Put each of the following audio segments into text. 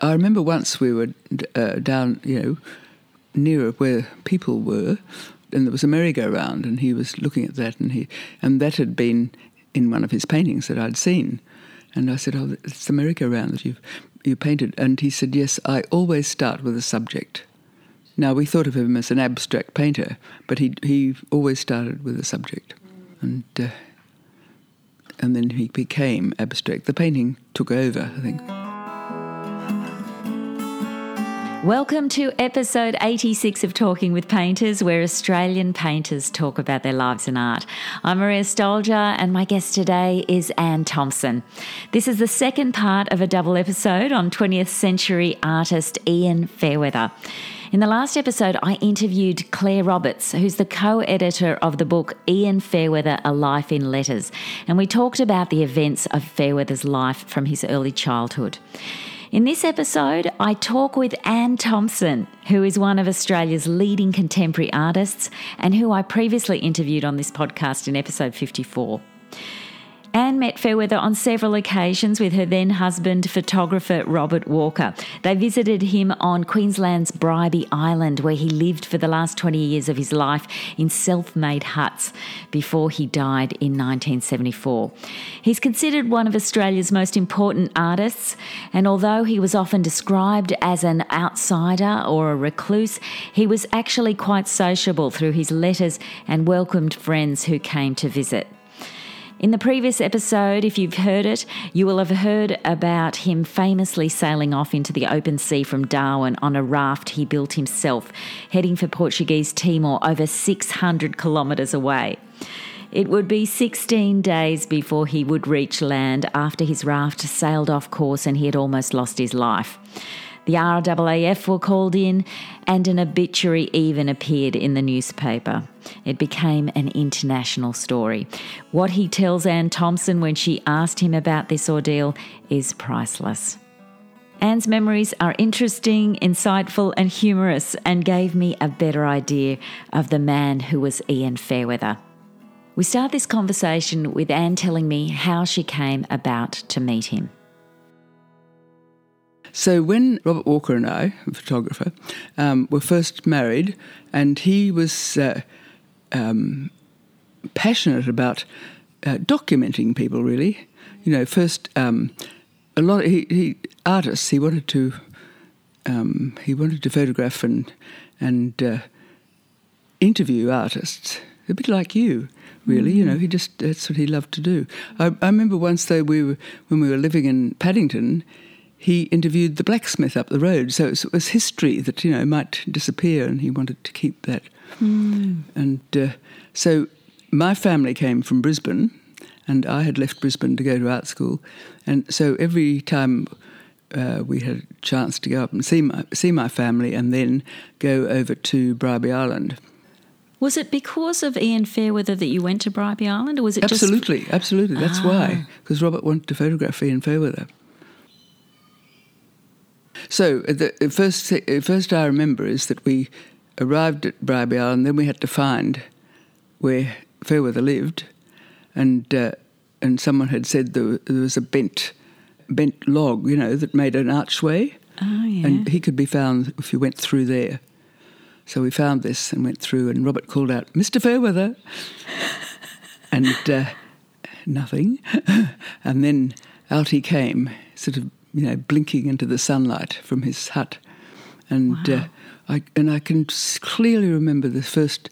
I remember once we were uh, down, you know, near where people were, and there was a merry-go-round, and he was looking at that, and he and that had been in one of his paintings that I'd seen, and I said, "Oh, it's the merry-go-round that you've you painted," and he said, "Yes, I always start with a subject." Now we thought of him as an abstract painter, but he he always started with a subject, and uh, and then he became abstract. The painting took over, I think. Welcome to episode 86 of Talking with Painters, where Australian painters talk about their lives and art. I'm Maria Stoljar, and my guest today is Ann Thomson. This is the second part of a double episode on 20th century artist Ian Fairweather. In the last episode, I interviewed Claire Roberts, who's the co editor of the book Ian Fairweather A Life in Letters, and we talked about the events of Fairweather's life from his early childhood. In this episode, I talk with Ann Thomson, who is one of Australia's leading contemporary artists and who I previously interviewed on this podcast in episode 54. Ann met Fairweather on several occasions with her then husband, photographer Robert Walker. They visited him on Queensland's Bribie Island, where he lived for the last 20 years of his life in self made huts before he died in 1974. He's considered one of Australia's most important artists, and although he was often described as an outsider or a recluse, he was actually quite sociable through his letters and welcomed friends who came to visit. In the previous episode, if you've heard it, you will have heard about him famously sailing off into the open sea from Darwin on a raft he built himself, heading for Portuguese Timor over 600 kilometres away. It would be 16 days before he would reach land after his raft sailed off course and he had almost lost his life. The RAAF were called in, and an obituary even appeared in the newspaper. It became an international story. What he tells Ann Thomson when she asked him about this ordeal is priceless. Ann's memories are interesting, insightful, and humorous, and gave me a better idea of the man who was Ian Fairweather. We start this conversation with Ann telling me how she came about to meet him. So when Robert Walker and I, a photographer, um, were first married, and he was uh, um, passionate about uh, documenting people. Really, you know, first um, a lot. Of, he, he, artists. He wanted to. Um, he wanted to photograph and and uh, interview artists, a bit like you really. You know, he just that's what he loved to do. I, I remember once though we were when we were living in Paddington, he interviewed the blacksmith up the road. So it was history that you know might disappear, and he wanted to keep that. Mm. And uh, so my family came from Brisbane, and I had left Brisbane to go to art school, and so every time. Uh, we had a chance to go up and see my see my family, and then go over to Bribie Island. Was it because of Ian Fairweather that you went to Bribie Island, or was it absolutely, just... absolutely? That's ah. why, because Robert wanted to photograph Ian Fairweather. So the first first I remember is that we arrived at Bribie Island, and then we had to find where Fairweather lived, and uh, and someone had said there, there, was a bent bent log, you know, that made an archway, oh, yeah. and he could be found if you went through there. So we found this and went through, and Robert called out, "Mr. Fairweather," and uh, nothing, and then out he came, sort of you know, blinking into the sunlight from his hut. And wow. uh, I and I can clearly remember the first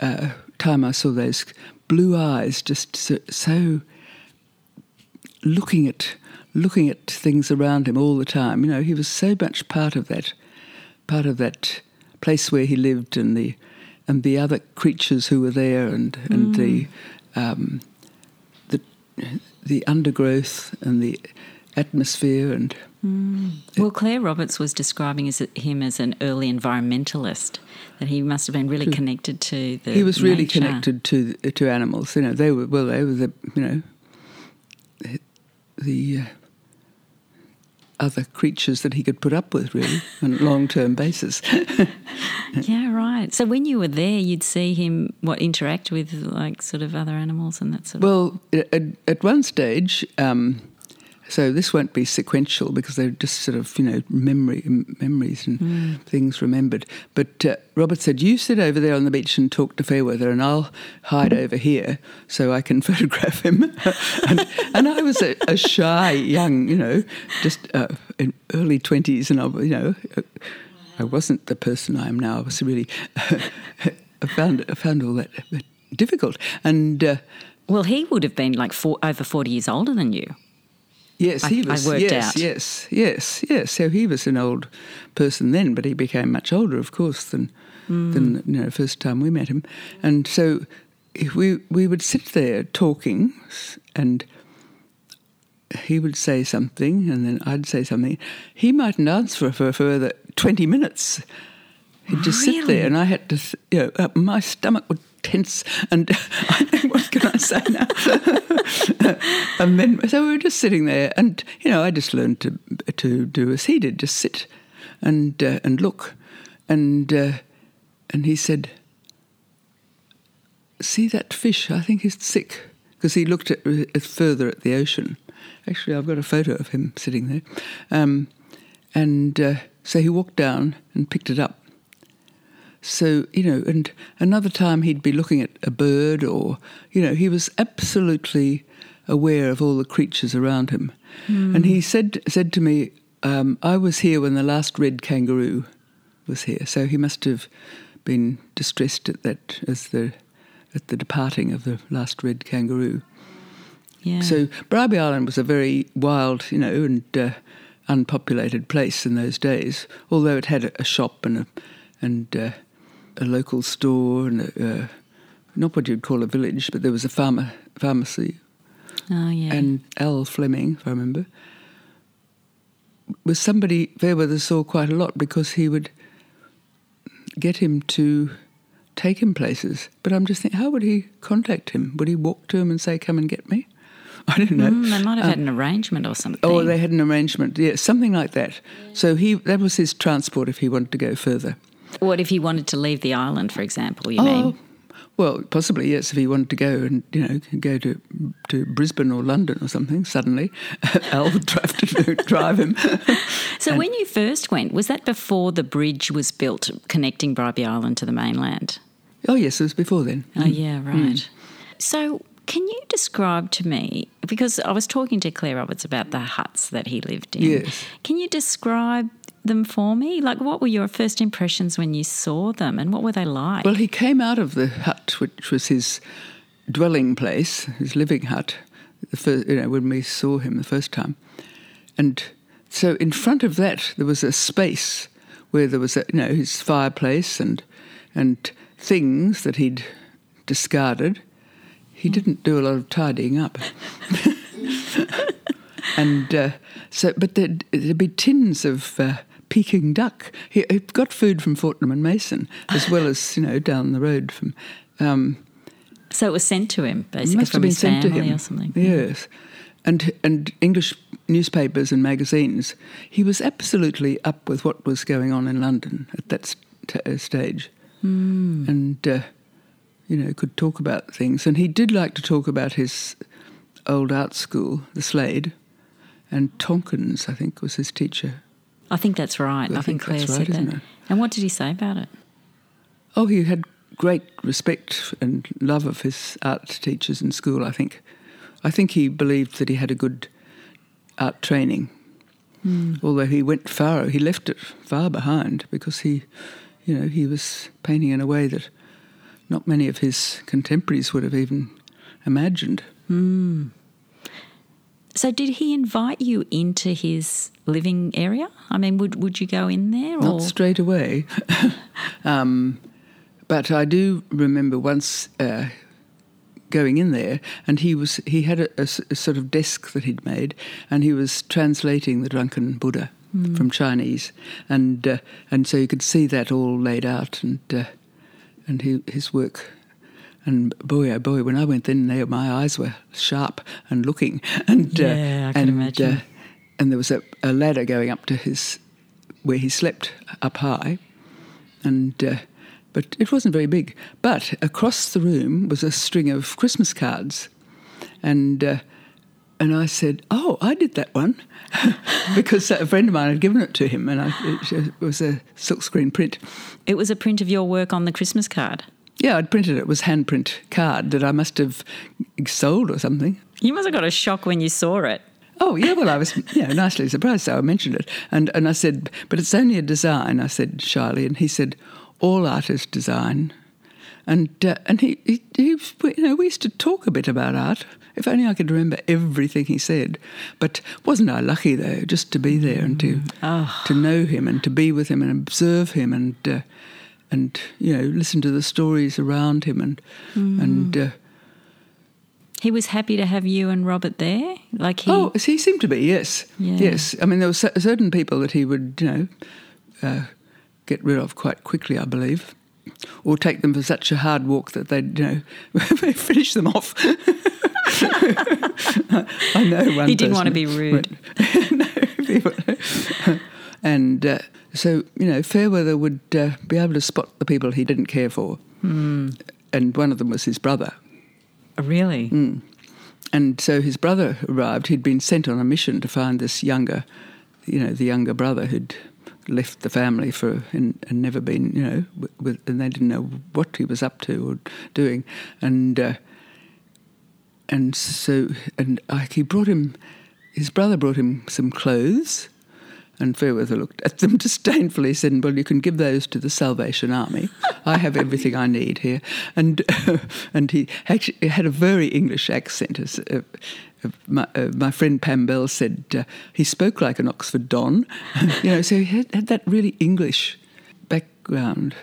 uh, time I saw those blue eyes, just so, so, looking at looking at things around him all the time. You know, he was so much part of that, part of that place where he lived, and the and the other creatures who were there, and and mm. the um, the the undergrowth and the atmosphere and. Mm. Well, Claire Roberts was describing him as an early environmentalist. That he must have been really connected to the. He was really nature. connected to to animals. You know, they were well. They were the you know the uh, other creatures that he could put up with, really, on a long term basis. yeah, right. So when you were there, you'd see him what interact with like sort of other animals and that sort well, of. Well, at, at, one stage. Um, So this won't be sequential because they're just sort of you know memory memories and mm. things remembered. But uh, Robert said, "You sit over there on the beach and talk to Fairweather, and I'll hide over here so I can photograph him." and, and, I was a, a, shy young, you know, just uh, in early twenties, and I, you know, I wasn't the person I am now. I was really, I found I found all that difficult, and. Uh, well, he would have been like four, over 40 years older than you. Yes, he was. I yes, out. yes, yes, yes. So he was an old person then, but he became much older, of course, than mm. than you know first time we met him. And so we we would sit there talking, and he would say something, and then I'd say something. He mightn't answer for a further twenty minutes. He'd just really? sit there, and I had to, you know, uh, my stomach would tense, and I what can I say now? and then, so we were just sitting there, and you know, I just learned to to do as he did, just sit and uh, and look, and uh, and he said, "See that fish? I think he's sick." Because he looked at, at, further at the ocean. Actually, I've got a photo of him sitting there. Um, and uh, so he walked down and picked it up so, you know, and another time he'd be looking at a bird or, you know, he was absolutely aware of all the creatures around him. Mm. And he said, said to me, um, I was here when the last red kangaroo was here. So he must have been distressed at that as the at the departing of the last red kangaroo. Yeah. So Bribie Island was a very wild, you know, and uh, unpopulated place in those days. Although it had a, a shop and a, and uh, a local store and a, uh, not what you'd call a village, but there was a pharma, pharmacy. Oh, yeah. And Al Fleming, if I remember, was somebody Fairweather saw quite a lot because he would get him to take him places. But I'm just thinking, how would he contact him? Would he walk to him and say, come and get me? I don't know. Mm, they might have um, had an arrangement or something. Oh, they had an arrangement, yeah, something like that. So he that was his transport if he wanted to go further. What if he wanted to leave the island, for example? You oh, mean? Well, possibly yes. If he wanted to go and you know go to to Brisbane or London or something, suddenly Al would drive to drive him. so, and when you first went, was that before the bridge was built connecting Bribie Island to the mainland? Oh yes, it was before then. Oh mm. yeah, right. Mm. So, can you describe to me because I was talking to Claire Roberts about the huts that he lived in. Yes. Can you describe them for me? Like, what were your first impressions when you saw them, and what were they like? Well, he came out of the hut, which was his dwelling place, his living hut, the first, you know, when we saw him the first time, and so in front of that there was a space where there was, a, you know, his fireplace and and things that he'd discarded. He didn't do a lot of tidying up. and uh, so, but there'd, there'd, be tins of uh, Peking duck. He, he, got food from Fortnum and Mason as well as you know down the road from. Um, so it was sent to him, basically must from have been sent to him. or something. Yes, and and English newspapers and magazines. He was absolutely up with what was going on in London at that st- uh, stage, mm. and uh, you know could talk about things. And he did like to talk about his old art school, the Slade, and Tonkins, I think, was his teacher. I think that's right. I, I think, Claire said that. And what did he say about it? Oh, he had great respect and love of his art teachers in school, I think. I think he believed that he had a good art training. Mm. Although he went far, he left it far behind because he, you know, he was painting in a way that not many of his contemporaries would have even imagined. Mm. So, did he invite you into his living area? I mean, would would you go in there? Or? Not straight away, um, but I do remember once uh, going in there, and he was he had a, a, a, sort of desk that he'd made, and he was translating the drunken Buddha mm. from Chinese, and uh, and so you could see that all laid out, and uh, and he, his work and boy, oh boy, when I went in there, my eyes were sharp and looking. And uh, yeah, uh, I can and, imagine. Uh, and there was a, a, ladder going up to his where he slept up high, and uh, but it wasn't very big. But across the room was a string of Christmas cards, and uh, and I said, "Oh, I did that one," because a friend of mine had given it to him, and I, it was a silkscreen print. It was a print of your work on the Christmas card. Yeah, I'd printed it. It was handprint card that I must have sold or something. You must have got a shock when you saw it. Oh yeah, well I was you know, nicely surprised, so I mentioned it, and and I said, but it's only a design. I said shyly, and he said, all art is design, and uh, and he, he, he you know we used to talk a bit about art. If only I could remember everything he said. But wasn't I lucky though, just to be there and to Oh. to know him and to be with him and observe him and uh, and you know listen to the stories around him and and. Uh, He was happy to have you and Robert there. Like he. Oh, he seemed to be, yes. Yeah. Yes. I mean, there were certain people that he would, you know, uh, get rid of quite quickly, I believe, or take them for such a hard walk that they'd, you know, finish them off. I know one He didn't want to be rude. no, and uh, so, you know, Fairweather would uh, be able to spot the people he didn't care for. Hmm. And one of them was his brother. really? Mm. And so his brother arrived. He'd been sent on a mission to find this younger, you know, the younger brother who'd left the family for and, and never been, you know, with, and they didn't know what he was up to or doing, and uh, and so and I, he brought him, his brother brought him some clothes. And Fairweather looked at them disdainfully, said, "Well, you can give those to the Salvation Army. I have everything I need here." And and he actually had a very English accent. As, uh, uh, my, uh, my friend Pam Bell said uh, he spoke like an Oxford Don, you know. So he had, had that really English background.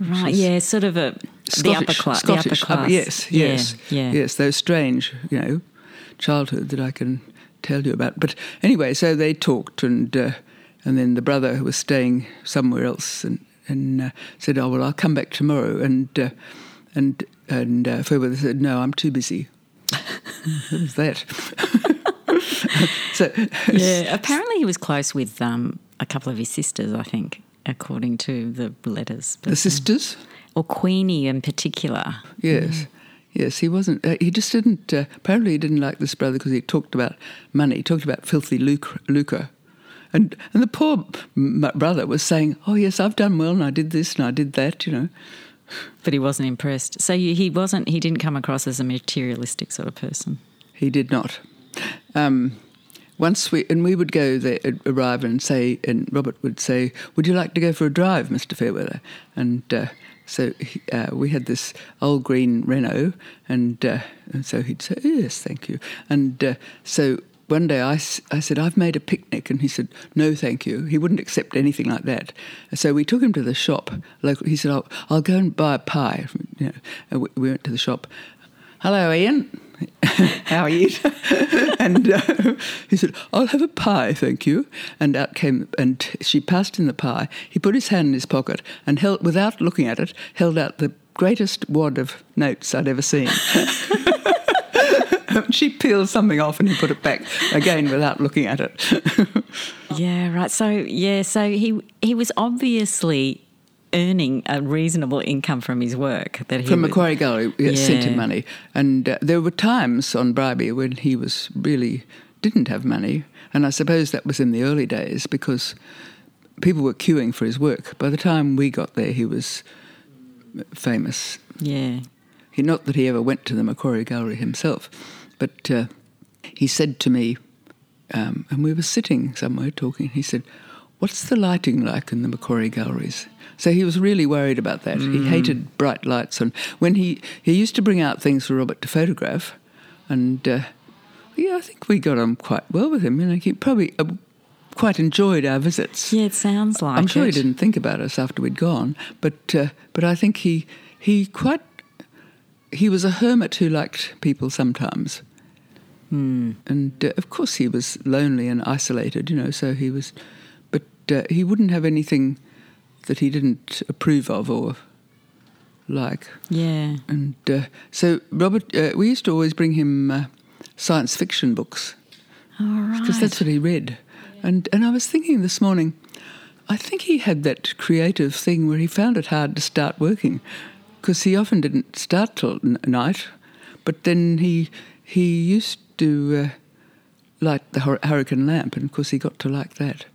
Right. Yeah. Sort of a the upper Scottish- class. The upper Scottish, uh, class. yes, Yeah, yes, Yeah. yes. Those strange, you know, childhood that I can tell you about. But anyway, so they talked, and uh, and then the brother who was staying somewhere else, and and uh, said, "Oh well, I'll come back tomorrow." And uh, and and uh, Fairweather said, "No, I'm too busy." Who was that? so Yeah. Apparently, he was close with um, a couple of his sisters. I think, according to the letters. But, the sisters. or Queenie in particular. Yes. Yes, he wasn't. Uh, he just didn't. Uh, apparently, he didn't like this brother because he talked about money. He talked about filthy lucre, lucre. And and the poor m- brother was saying, "Oh yes, I've done well, and I did this, and I did that." You know, But he wasn't impressed. So he wasn't. He didn't come across as a materialistic sort of person. he did not. Um, once we and we would go there, uh, arrive and say, and Robert would say, "Would you like to go for a drive, Mister Fairweather?" And uh, so he, uh, we had this old green Renault, and, uh, and so he'd say, "Yes, thank you." And uh, so one day I, I said, "I've made a picnic," and he said, "No, thank you." He wouldn't accept anything like that. So we took him to the shop. Local, he said, "I'll, I'll go and buy a pie." You know, we, we went to the shop. Hello, Ian. How are you? and uh, he said, I'll have a pie, thank you. And out came, and she passed in the pie. He put his hand in his pocket and held, without looking at it, held out the greatest wad of notes I'd ever seen. she peeled something off and he put it back again without looking at it. Yeah, right. So yeah, so he he was obviously earning a reasonable income from his work that he From would- Macquarie Gallery, yeah, sent him money. And uh, there were times on Bribie when he was really didn't have money. And I suppose that was in the early days because people were queuing for his work. By the time we got there, he was famous. Yeah. He, not that he ever went to the Macquarie Gallery himself, but uh, he said to me, um, and we were sitting somewhere talking, he said, What's the lighting like in the Macquarie galleries? So he was really worried about that. He hated bright lights. And when he, he used to bring out things for Robert to photograph, and uh, yeah, I think we got on quite well with him. You know, he probably uh, quite enjoyed our visits. Yeah, it sounds like I'm sure it. he didn't think about us after we'd gone, but uh, but I think he he quite he was a hermit who liked people sometimes, Hmm. and uh, of course he was lonely and isolated, you know. So he was, but uh, he wouldn't have anything that he didn't approve of or like, Yeah. and uh, so Robert, uh, we used to always bring him uh, science fiction books All right. because that's what he read. And and I was thinking this morning, I think he had that creative thing where he found it hard to start working, because he often didn't start till n- night, but then he he used to. Uh, light the hur- hurricane lamp, and of course he got to like that.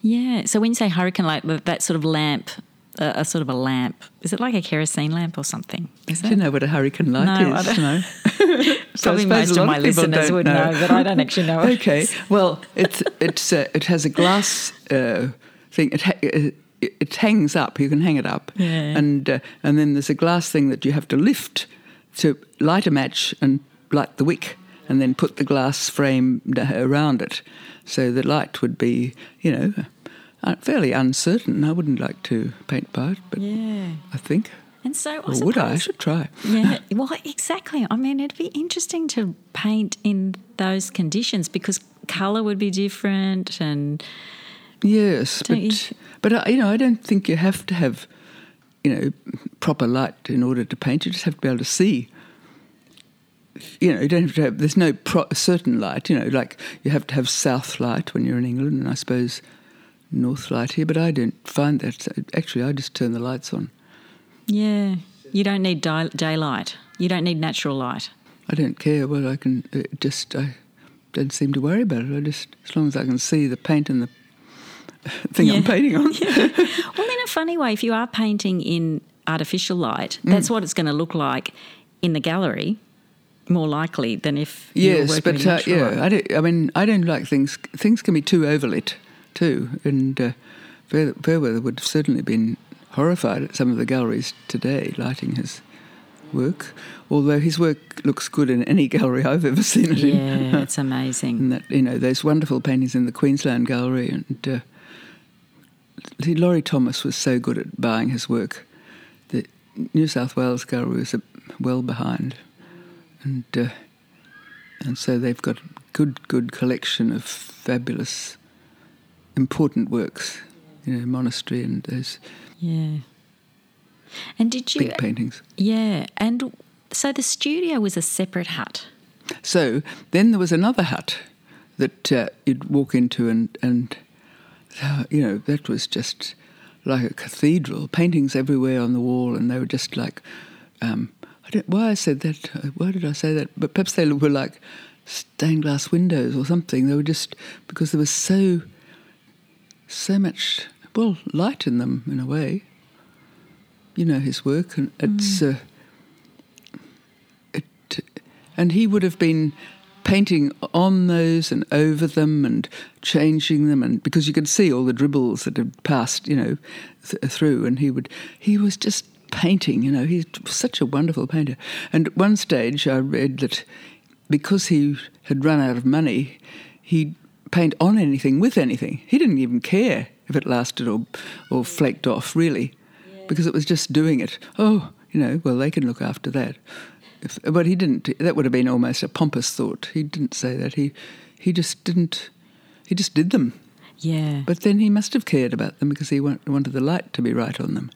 Yeah. So when you say hurricane light, that- that sort of lamp, uh, a sort of a lamp, is it like a kerosene lamp or something? Is Do you know what a hurricane light No, I is? don't- No. So I Probably most of my listeners would know. but I don't actually know. okay. Well, it's it's uh, it has a glass uh, thing. It, ha- it it hangs up. You can hang it up, Yeah. and uh, and then there's a glass thing that you have to lift to light a match and light the wick, and then put the glass frame around it, so the light would be you know uh, fairly uncertain. I wouldn't like to paint by it, but Yeah. I think. And so, I Or would I? I should try. yeah, well, exactly. I mean, it'd be interesting to paint in those conditions because colour would be different and Yes, Don't you- but but you know, I don't think you have to have you know proper light in order to paint. You just have to be able to see. You know, you don't have to have. There's no pro- certain light. You know, like you have to have south light when you're in England, and I suppose north light here. But I don't find that. Actually, I just turn the lights on. yeah, you don't need di- daylight. You don't need natural light. I don't care what I can. Uh, just I don't seem to worry about it. I just as long as I can see the paint and the thing I'm painting on. Well, in a funny way, if you are painting in artificial light, that's Mm. what it's going to look like in the gallery, more likely than if you were Yes, but uh, yeah. I, don't, I mean, I don't like things. Things can be too overlit, too, and uh, Fair- Fairweather would have certainly been horrified at some of the galleries today lighting his work. Although his work looks good in any gallery I've ever seen it in. Yeah, it's amazing. and that you know those wonderful paintings in the Queensland Gallery, and uh, Laurie Thomas was so good at buying his work. The New South Wales Gallery was well behind, and uh, and so they've got a good good collection of fabulous, important works. You know, monastery and those Yeah. And did you? big paintings. Yeah, and so the studio was a separate hut. So then there was another hut that uh, you'd walk into, and and uh, you know that was just like a cathedral. Paintings everywhere on the wall, and they were just like um, I don't why I said that. Why did I say that? But perhaps they were like stained glass windows or something. They were just because there was so so much well light in them in a way. You know his work, and it's. Uh, it, and he would have been painting on those and over them and changing them and because you could see all the dribbles that had passed you know th- through and he would he was just painting you know he's such a wonderful painter and at one stage i read that because he had run out of money he'd paint on anything with anything he didn't even care if it lasted or or flaked off really because it was just doing it oh you know well they can look after that if, but he didn't. That would have been almost a pompous thought. He didn't say that. He he just didn't. He just did them. Yeah. But then he must have cared about them because he want, wanted the light to be right on them.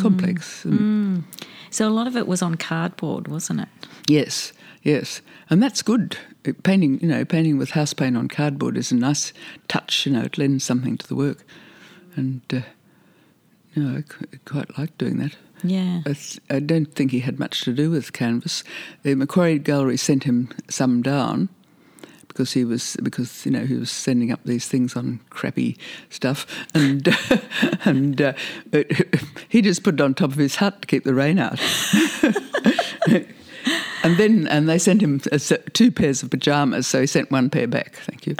Complex. and- so a lot of it was on cardboard, wasn't it? Yes, yes, and that's good. Painting, you know, painting with house paint on cardboard is a nice touch. You know, it lends something to the work, and uh, you know, I quite like doing that. Yeah. I th- I don't think he had much to do with canvas. The Macquarie Gallery sent him some down because he was because you know he was sending up these things on crappy stuff, and and uh, it, he just put it on top of his hut to keep the rain out. and then and they sent him a two pairs of pajamas, so he sent one pair back. Thank you.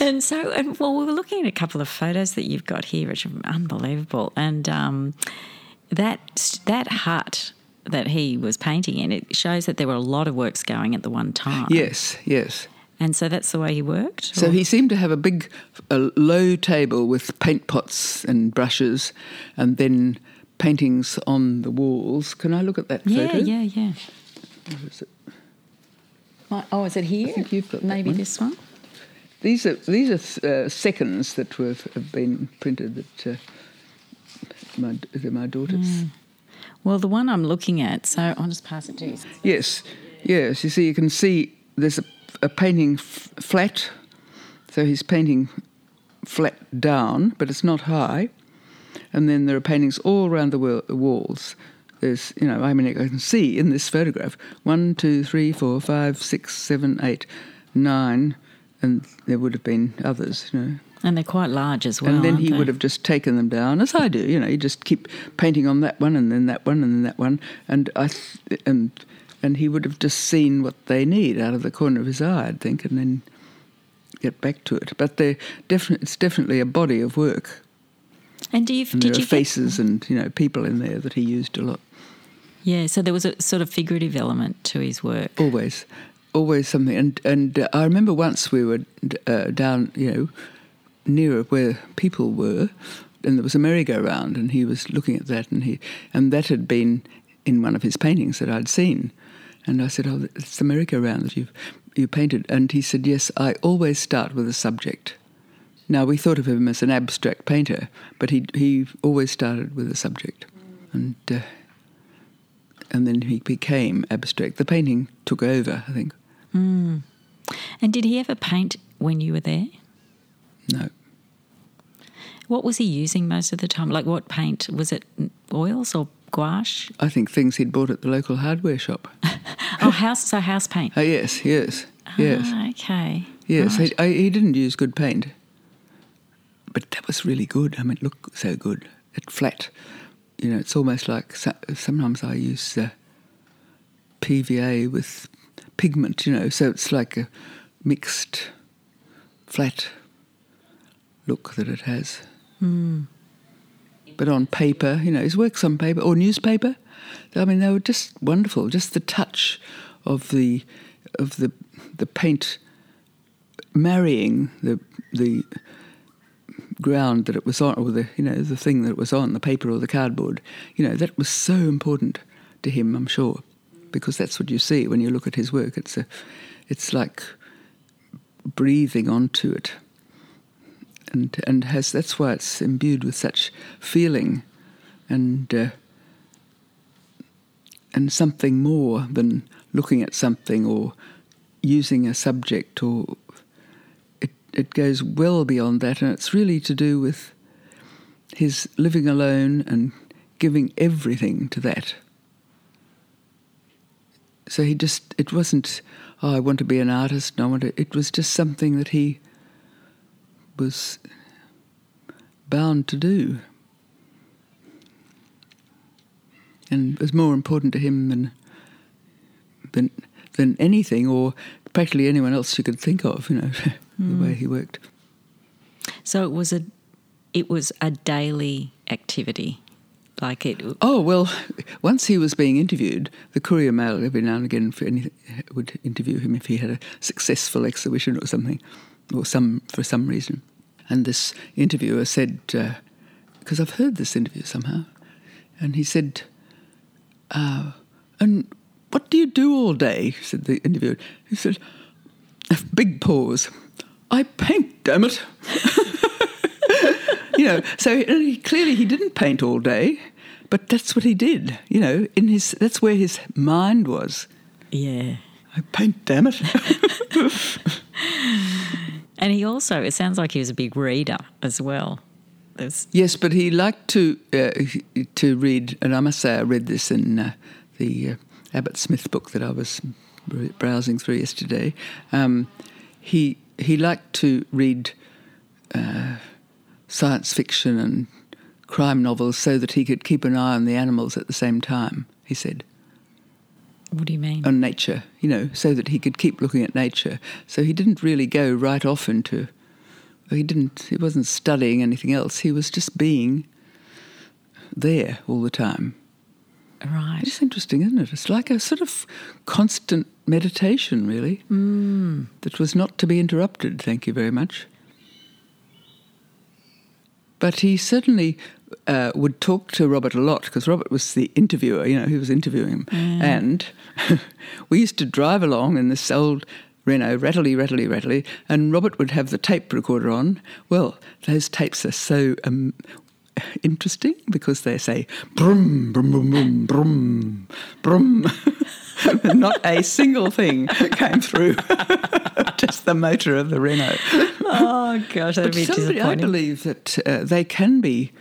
And so, and well, we were looking at a couple of photos that you've got here, which are unbelievable. And um, that that hut that he was painting in, it shows that there were a lot of works going at the one time. Yes, yes. And so that's the way he worked. So or- he seemed to have a big, a low table with paint pots and brushes, and then paintings on the walls. Can I look at that yeah, photo? yeah, yeah. Where is it? Mi- Oh, is it here? think you've got Maybe one. this one. These are these are uh, seconds that were, have been printed that uh, my they're my daughters. Well, the one I'm looking at, so I'll just pass it to you. Yes, yes. You see, you can see there's a, a painting f- flat, so he's painting flat down, but it's not high. And then there are paintings all around the wa- walls, there's, you know, I mean, I can see in this photograph one, two, three, four, five, six, seven, eight, nine, and there would have been others, you know. And they're quite large as well. And then he they? would have just taken them down, as I do. You know, you just keep painting on that one, and then that one, and then that one, and I th- and and he would have just seen what they need out of the corner of his eye, I'd think, and then get back to it. But they're definitely it's definitely a body of work, And do you, and did there you are faces and you know people in there that he used a lot. Yeah, so there was a sort of figurative element to his work. Always, always something. And and uh, I remember once we were uh, down, you know, nearer where people were, and there was a merry-go-round, and he was looking at that, and he and that had been in one of his paintings that I'd seen, and I said, "Oh, it's the merry-go-round that you've you painted," and he said, "Yes, I always start with a subject." Now we thought of him as an abstract painter, but he he always started with a subject, and. Uh, and then he became abstract. The painting took over, I think. And did he ever paint when you were there? No. What was he using most of the time? Like what paint? Was it oils or gouache? I think things he'd bought at the local hardware shop. Oh, house. So house paint. Oh, yes, yes, yes, Ah, okay. yes. Right. He, I, he didn't use good paint, but that was really good. I mean, it looked so good. It flat. You know, it's almost like sometimes I use uh, PVA with pigment, you know, so it's like a mixed, flat look that it has. Hmm. But on paper, you know, his works on paper or newspaper, I mean, they were just wonderful. Just the touch of the of the the paint marrying the the ground that it was on, or the you know the thing that it was on, the paper or the cardboard. You know, that was so important to him. I'm sure, because that's what you see when you look at his work. It's a, it's like breathing onto it and and has that's why it's imbued with such feeling and uh, and something more than looking at something or using a subject or it it goes well beyond that. And it's really to do with his living alone and giving everything to that. So he just it wasn't oh I want to be an artist and I want to, it was just something that he was bound to do. And was more important to him than than than anything or practically anyone else you could think of, you know, the way he hmm. worked. So it was a, it was a daily activity, like it. Oh well, once he was being interviewed, the Courier Mail every now and again for anything, would interview him if he had a successful exhibition or something, or some for some reason. And this interviewer said, because I've heard this interview somehow, and he said, uh, "And what do you do all day?" said the interviewer. He said, a big pause. I paint, damn it. you know, so he, clearly he didn't paint all day, but that's what he did. You know, in his that's where his mind was. Yeah. I paint, damn it. And he also, it sounds like he was a big reader as well. There's, yes, but he liked to uh, to read, and I must say I read this in uh, the uh, Abbott Smith book that I was browsing through yesterday. Um, he he liked to read uh, science fiction and crime novels so that he could keep an eye on the animals at the same time. He said. What do you mean? on nature, you know, so that he could keep looking at nature. So he didn't really go right off into. He didn't. He wasn't studying anything else. He was just being there all the time. right. It's interesting, isn't it? It's like a sort of constant meditation, really, mm. that was not to be interrupted. Thank you very much. But he certainly uh, would talk to Robert a lot because Robert was the interviewer, you know, he was interviewing him. And we used to drive along in this old Renault, rattly, rattly, rattly, and Robert would have the tape recorder on. Well, those tapes are so um, interesting because they say brum, brum, brum, brum, brum, brum. Not a single thing came through, just the motor of the Renault. Oh gosh, that'd But be somebody, I believe that uh, they can be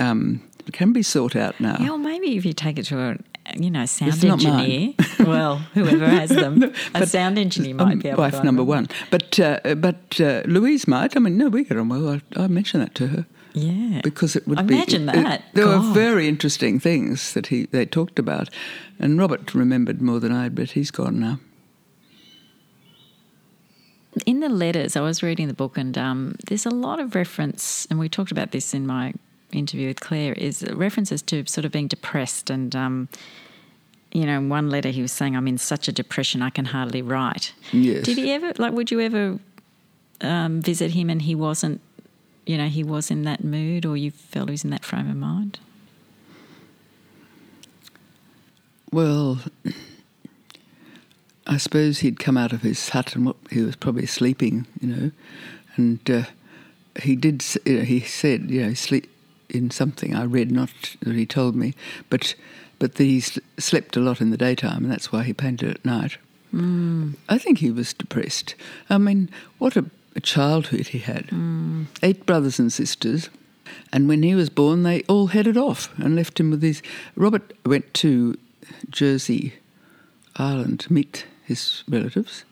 um, can be sought out now. Yeah, well, maybe if you take it to a you know sound It's engineer, well, whoever has them, a sound engineer might Um, be able wife to. number one. But uh, but uh, Louise might. I mean, no, we get on well. I, I mentioned that to her Yeah, because it would be. Imagine it- that. there were very interesting things that he they talked about, and Robert remembered more than I. But he's gone now. in the letters, I was reading the book, and um, there's a lot of reference, and we talked about this in my interview with Claire, is references to sort of being depressed. And, um, you know, in one letter he was saying, I'm in such a depression, I can hardly write. Yes. Did he ever, like, would you ever um, visit him and he wasn't, you know, he was in that mood, or you felt he was in that frame of mind? Well, I suppose he'd come out of his hut and what, he was probably sleeping, you know, and uh, he did. You know, he said, you know, sleep in something. I read not that he told me, but but that he slept a lot in the daytime, and that's why he painted at night. Mm. I think he was depressed. I mean, what a, a childhood he had. Mm. Eight brothers and sisters. And when he was born, they all headed off and left him with his. Robert went to Jersey Island to meet his relatives.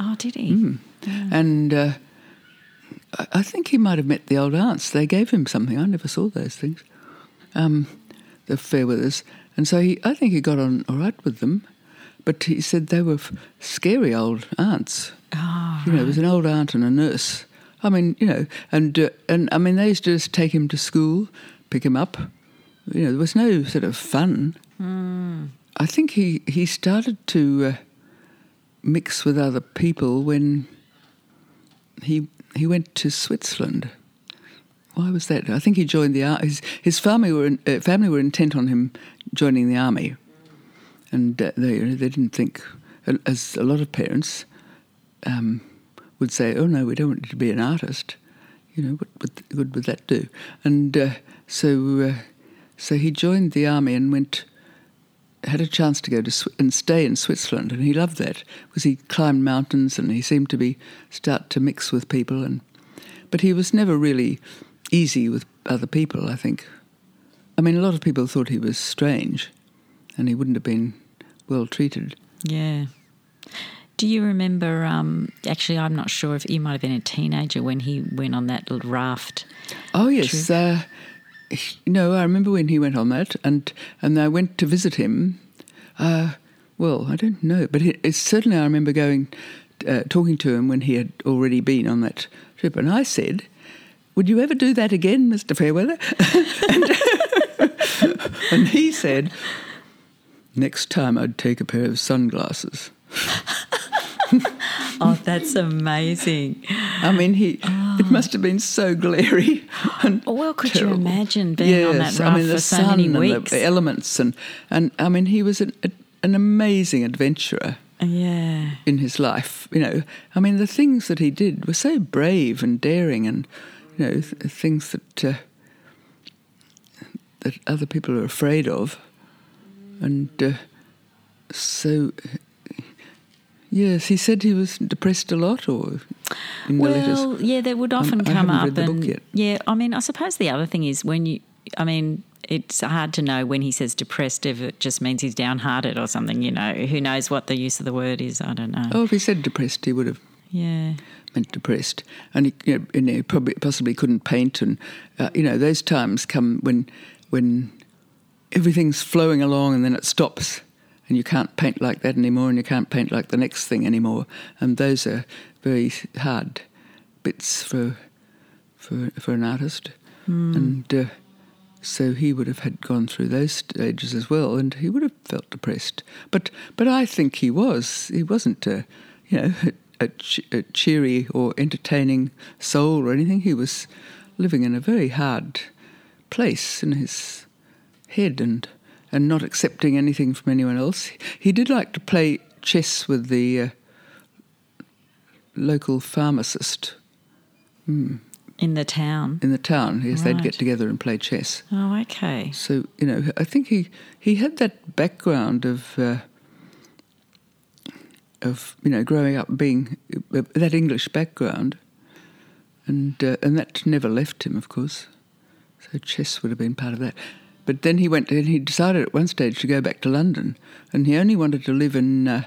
Oh, did he? Mm. And uh, I think he might have met the old aunts. They gave him something. I never saw those things. Um, the Fairweathers. And so he, I think he got on all right with them. But he said they were f- scary old aunts. Oh, You know, there was an old aunt and a nurse. I mean, you know, and uh, and I mean, they used to just take him to school, pick him up. You know, there was no sort of fun. I think he he started to uh, mix with other people when he he went to Switzerland. Why was that? I think he joined the army. His, his family were in, uh, family were intent on him joining the army, and uh, they they didn't think, as a lot of parents um, would say, "Oh no, we don't want you to be an artist." You know, what, what good would that do? And uh, so uh, so he joined the army and went had a chance to go to Swi- and stay in Switzerland, and he loved that because he climbed mountains and he seemed to be start to mix with people, and but he was never really easy with other people. I think. I mean, a lot of people thought he was strange, and he wouldn't have been well treated. Yeah. Do you remember? Um, actually, I'm not sure if you might have been a teenager when he went on that little raft. Oh yes, uh, no, I remember when he went on that, and and I went to visit him. Uh, well, I don't know, but it, it's certainly I remember going, uh, talking to him when he had already been on that trip, and I said, "Would you ever do that again, Mister Fairweather?" and, and he said, "Next time I'd take a pair of sunglasses." Oh, that's amazing. I mean, he it must have been so glary. And Oh, well, could you imagine being on that Yes, raft I mean, for the so sun many and weeks? the elements, and and I mean, he was an, a, an amazing adventurer yeah. in his life. You know, I mean, the things that he did were so brave and daring, and you know, th- things that uh, that other people are afraid of, and uh, so. Yes, he said he was depressed a lot, or in the letters. Well, yeah, that would often I come haven't up, read the book and yet. yeah, I mean, I suppose the other thing is when you, I mean, it's hard to know when he says depressed if it just means he's downhearted or something. You know, who knows what the use of the word is? I don't know. Oh, if he said depressed, he would have Yeah, meant depressed, and he, you know, and he probably possibly couldn't paint, and uh, you know those times come when when everything's flowing along and then it stops, and you can't paint like that anymore, and you can't paint like the next thing anymore, and those are very hard bits for for for an artist, and. Uh, so he would have had gone through those stages as well, and he would have felt depressed. But but I think he was. He wasn't a, you know, a, ch- a cheery or entertaining soul or anything. He was living in a very hard place in his head and and not accepting anything from anyone else. He did like to play chess with the uh, local pharmacist in the town. in the town. Yes, they'd get together and play chess. Oh, okay. So you know, I think he he had that background of uh, of you know growing up being uh, that English background, and uh, and that never left him, of course. So chess would have been part of that. But then he went and he decided at one stage to go back to London, and he only wanted to live in, uh,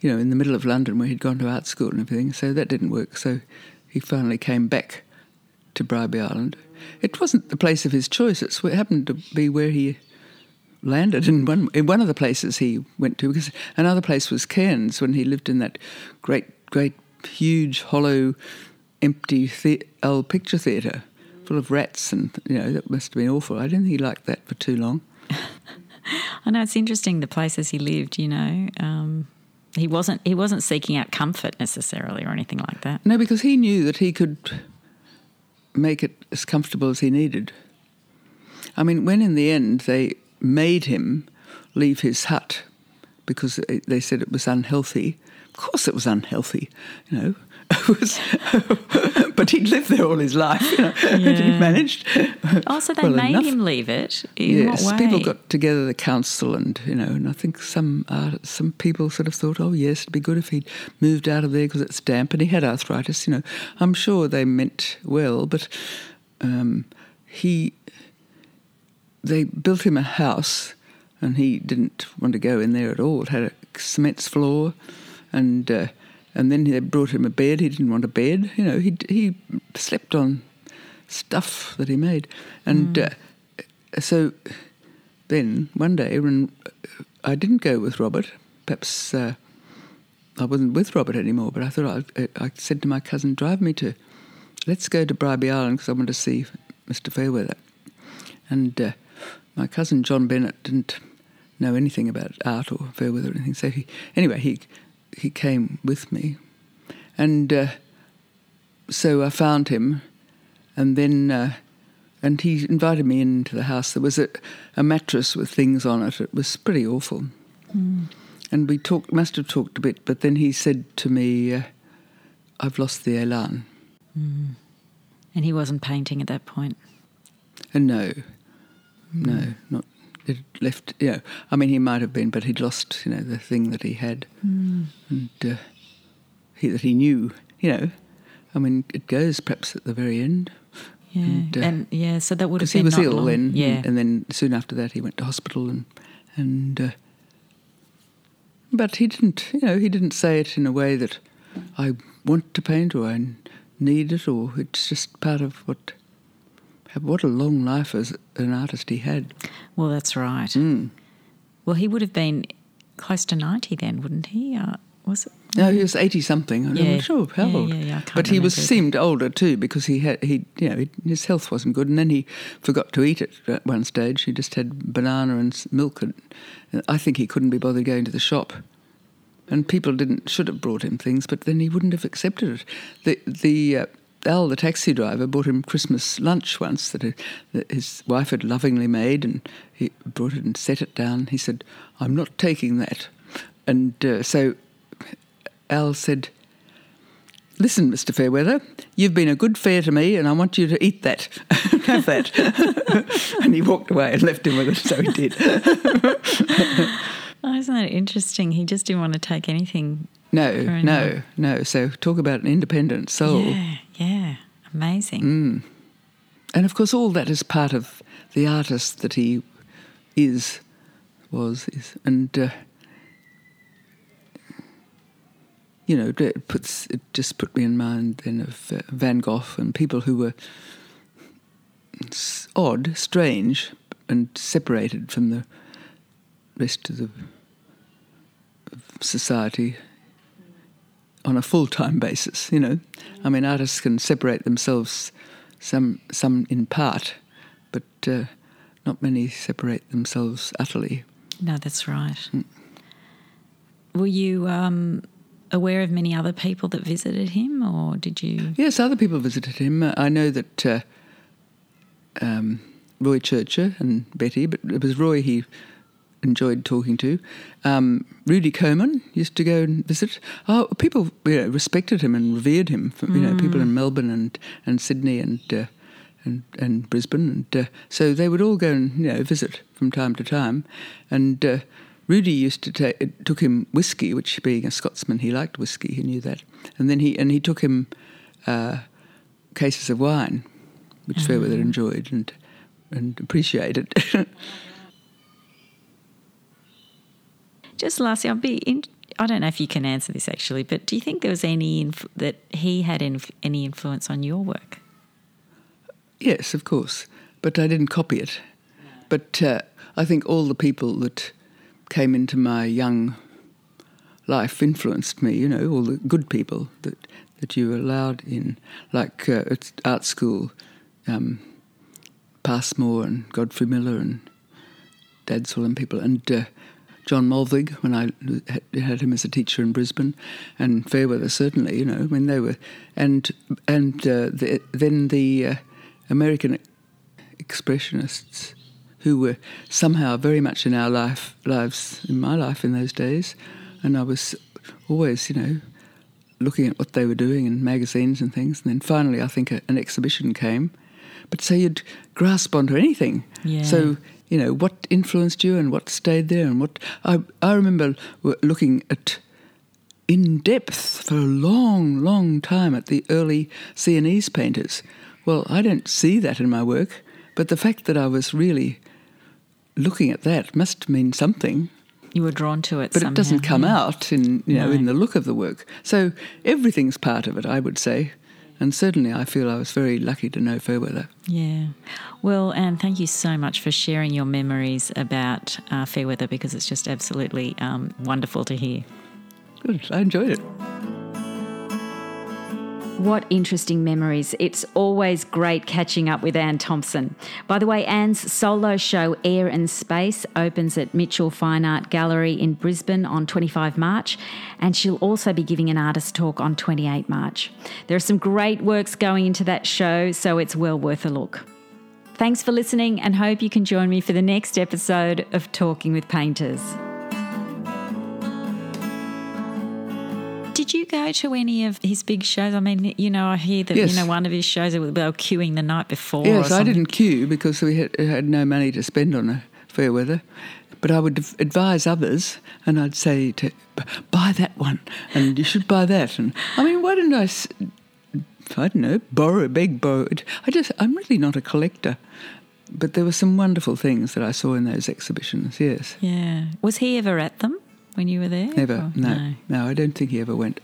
you know, in the middle of London where he'd gone to art school and everything. So that didn't work. So he finally came back to Bribie Island. It wasn't the place of his choice. It's, it happened to be where he landed in one in one of the places he went to because another place was Cairns when he lived in that great great huge hollow empty the- old picture theatre full of rats and you know that must have been awful. I don't think he liked that for too long. I know it's interesting the places he lived. You know, um, he wasn't he wasn't seeking out comfort necessarily or anything like that. No, because he knew that he could make it as comfortable as he needed. I mean, when in the end they made him leave his hut because they said it was unhealthy. Of course, it was unhealthy, you know. was, but he'd lived there all his life, you know, yeah. he managed. Oh, so they well made enough. him leave it. In yes, people got together, the council, and you know, and I think some uh, some people sort of thought, oh yes, it'd be good if he'd moved out of there because it's damp, and he had arthritis. You know, I'm sure they meant well, but um, he they built him a house, and he didn't want to go in there at all. It had a cement floor, and uh, and then they brought him a bed. He didn't want a bed. You know, he he slept on stuff that he made, and mm. uh, so then one day when I didn't go with Robert, perhaps uh, I wasn't with Robert anymore, but I thought I, I said to my cousin, "Drive me to, let's go to Bribie Island because I want to see Mr. Fairweather," and uh, my cousin John Bennett didn't know anything about art or Fairweather or anything. So he, anyway, he he came with me, and uh, so I found him, and then uh, and he invited me into the house. There was a, a mattress with things on it. It was pretty awful, mm. and we talked. Must have talked a bit, but then he said to me, uh, "I've lost the elan." Mm. And he wasn't painting at that point. And no, no, mm. not it left. You know, I mean, he might have been, but he'd lost. You know, the thing that he had, mm. and uh, he, that he knew. You know, I mean, it goes perhaps at the very end. Yeah, and, uh, and yeah, so that would have been he was ill long. then. Yeah, and, and, then soon after that he went to hospital and and. Uh, but he didn't, you know, he didn't say it in a way that I want to paint or I need it, or it's just part of what what a long life as an artist he had. Well, that's right. Mm. Well, he would have been close to 90 then, wouldn't he? Uh, was it? No, he was eighty something. I'm yeah. not sure how yeah, old. Yeah, yeah, but he was seemed older too because he had he you know his health wasn't good, and then he forgot to eat it at one stage. He just had banana and milk, and I think he couldn't be bothered going to the shop. And people didn't should have brought him things, but then he wouldn't have accepted it. The the uh, Al, the taxi driver, bought him Christmas lunch once that his wife had lovingly made, and he brought it and set it down. He said, "I'm not taking that," and uh, so Al said, Listen, Mr. Fairweather, you've been a good fare to me, and I want you to eat that. Have that. and he walked away and left him with it, so he did. oh, isn't that interesting? He just didn't want to take anything. No, no, no. So talk about an independent soul. Yeah, yeah. Amazing. Mm. And of course, all that is part of the artist that he is, was, is. And uh, you know, it puts it just put me in mind then of uh, Van Gogh and people who were odd, strange, and separated from the rest of the society on a full time basis. You know, I mean, artists can separate themselves some some in part, but uh, not many separate themselves utterly. No, that's right. Mm. Were you? Um aware of many other people that visited him, or did you? Yes, other people visited him. I know that uh, um, Roy Churcher and Betty, but it was Roy he enjoyed talking to. Um, Rudy Komon used to go and visit. Oh, people you know, respected him and revered him. you mm. know, people in Melbourne and, and Sydney and uh, and, and Brisbane, and uh, so they would all go and you know visit from time to time, and uh, Rudy used to take took him whiskey, which being a Scotsman, he liked whiskey. He knew that, and then he and he took him uh, cases of wine, which mm-hmm. Fairweather enjoyed, and and appreciate it. Just lastly, I'll be in, I don't know if you can answer this actually, but do you think there was any inf- that he had inf- any influence on your work? yes, of course, but I didn't copy it. But uh, I think all the people that came into my young life influenced me. You know, all the good people that that you allowed in, like uh, at art school, um, Passmore and Godfrey Miller and Dadswell and people, and uh, John Molvig when I had him as a teacher in Brisbane, and Fairweather certainly. You know, I mean they were, and and uh, the, then the uh, American expressionists who were somehow very much in our life lives in my life in those days, and I was always you know looking at what they were doing in magazines and things, and then finally I think a, an exhibition came, but so you'd grasp onto anything. Yeah. So you know what influenced you and what stayed there and what I I remember looking at in depth for a long, long time at the early Sienese painters. Well, I don't see that in my work, but the fact that I was really looking at that must mean something. You were drawn to it, but somehow, it doesn't come out in you know No. in the look of the work. So everything's part of it, I would say, and certainly I feel I was very lucky to know Fairweather. Yeah. Well, Ann, thank you so much for sharing your memories about uh, Fairweather because it's just absolutely um, wonderful to hear. Good, I enjoyed it. What interesting memories. It's always great catching up with Ann Thomson. By the way, Ann's solo show Air and Space opens at Mitchell Fine Art Gallery in Brisbane on 25 March, and she'll also be giving an artist talk on 28 March. There are some great works going into that show, so it's well worth a look. Thanks for listening, and hope you can join me for the next episode of Talking with Painters. Did you go to any of his big shows? I mean, you know, I hear that Yes. you know one of his shows they were queuing the night before. or Yes, I didn't queue because we had, had no money to spend on a Fairweather. But I would advise others, and I'd say to buy that one, and you should buy that. And I mean, why didn't I? s- I don't know, borrow, beg, borrow. I just, I'm really not a collector. But there were some wonderful things that I saw in those exhibitions. Yes, Yeah. Was he ever at them when you were there? never. Or- no, no, I don't think he ever went.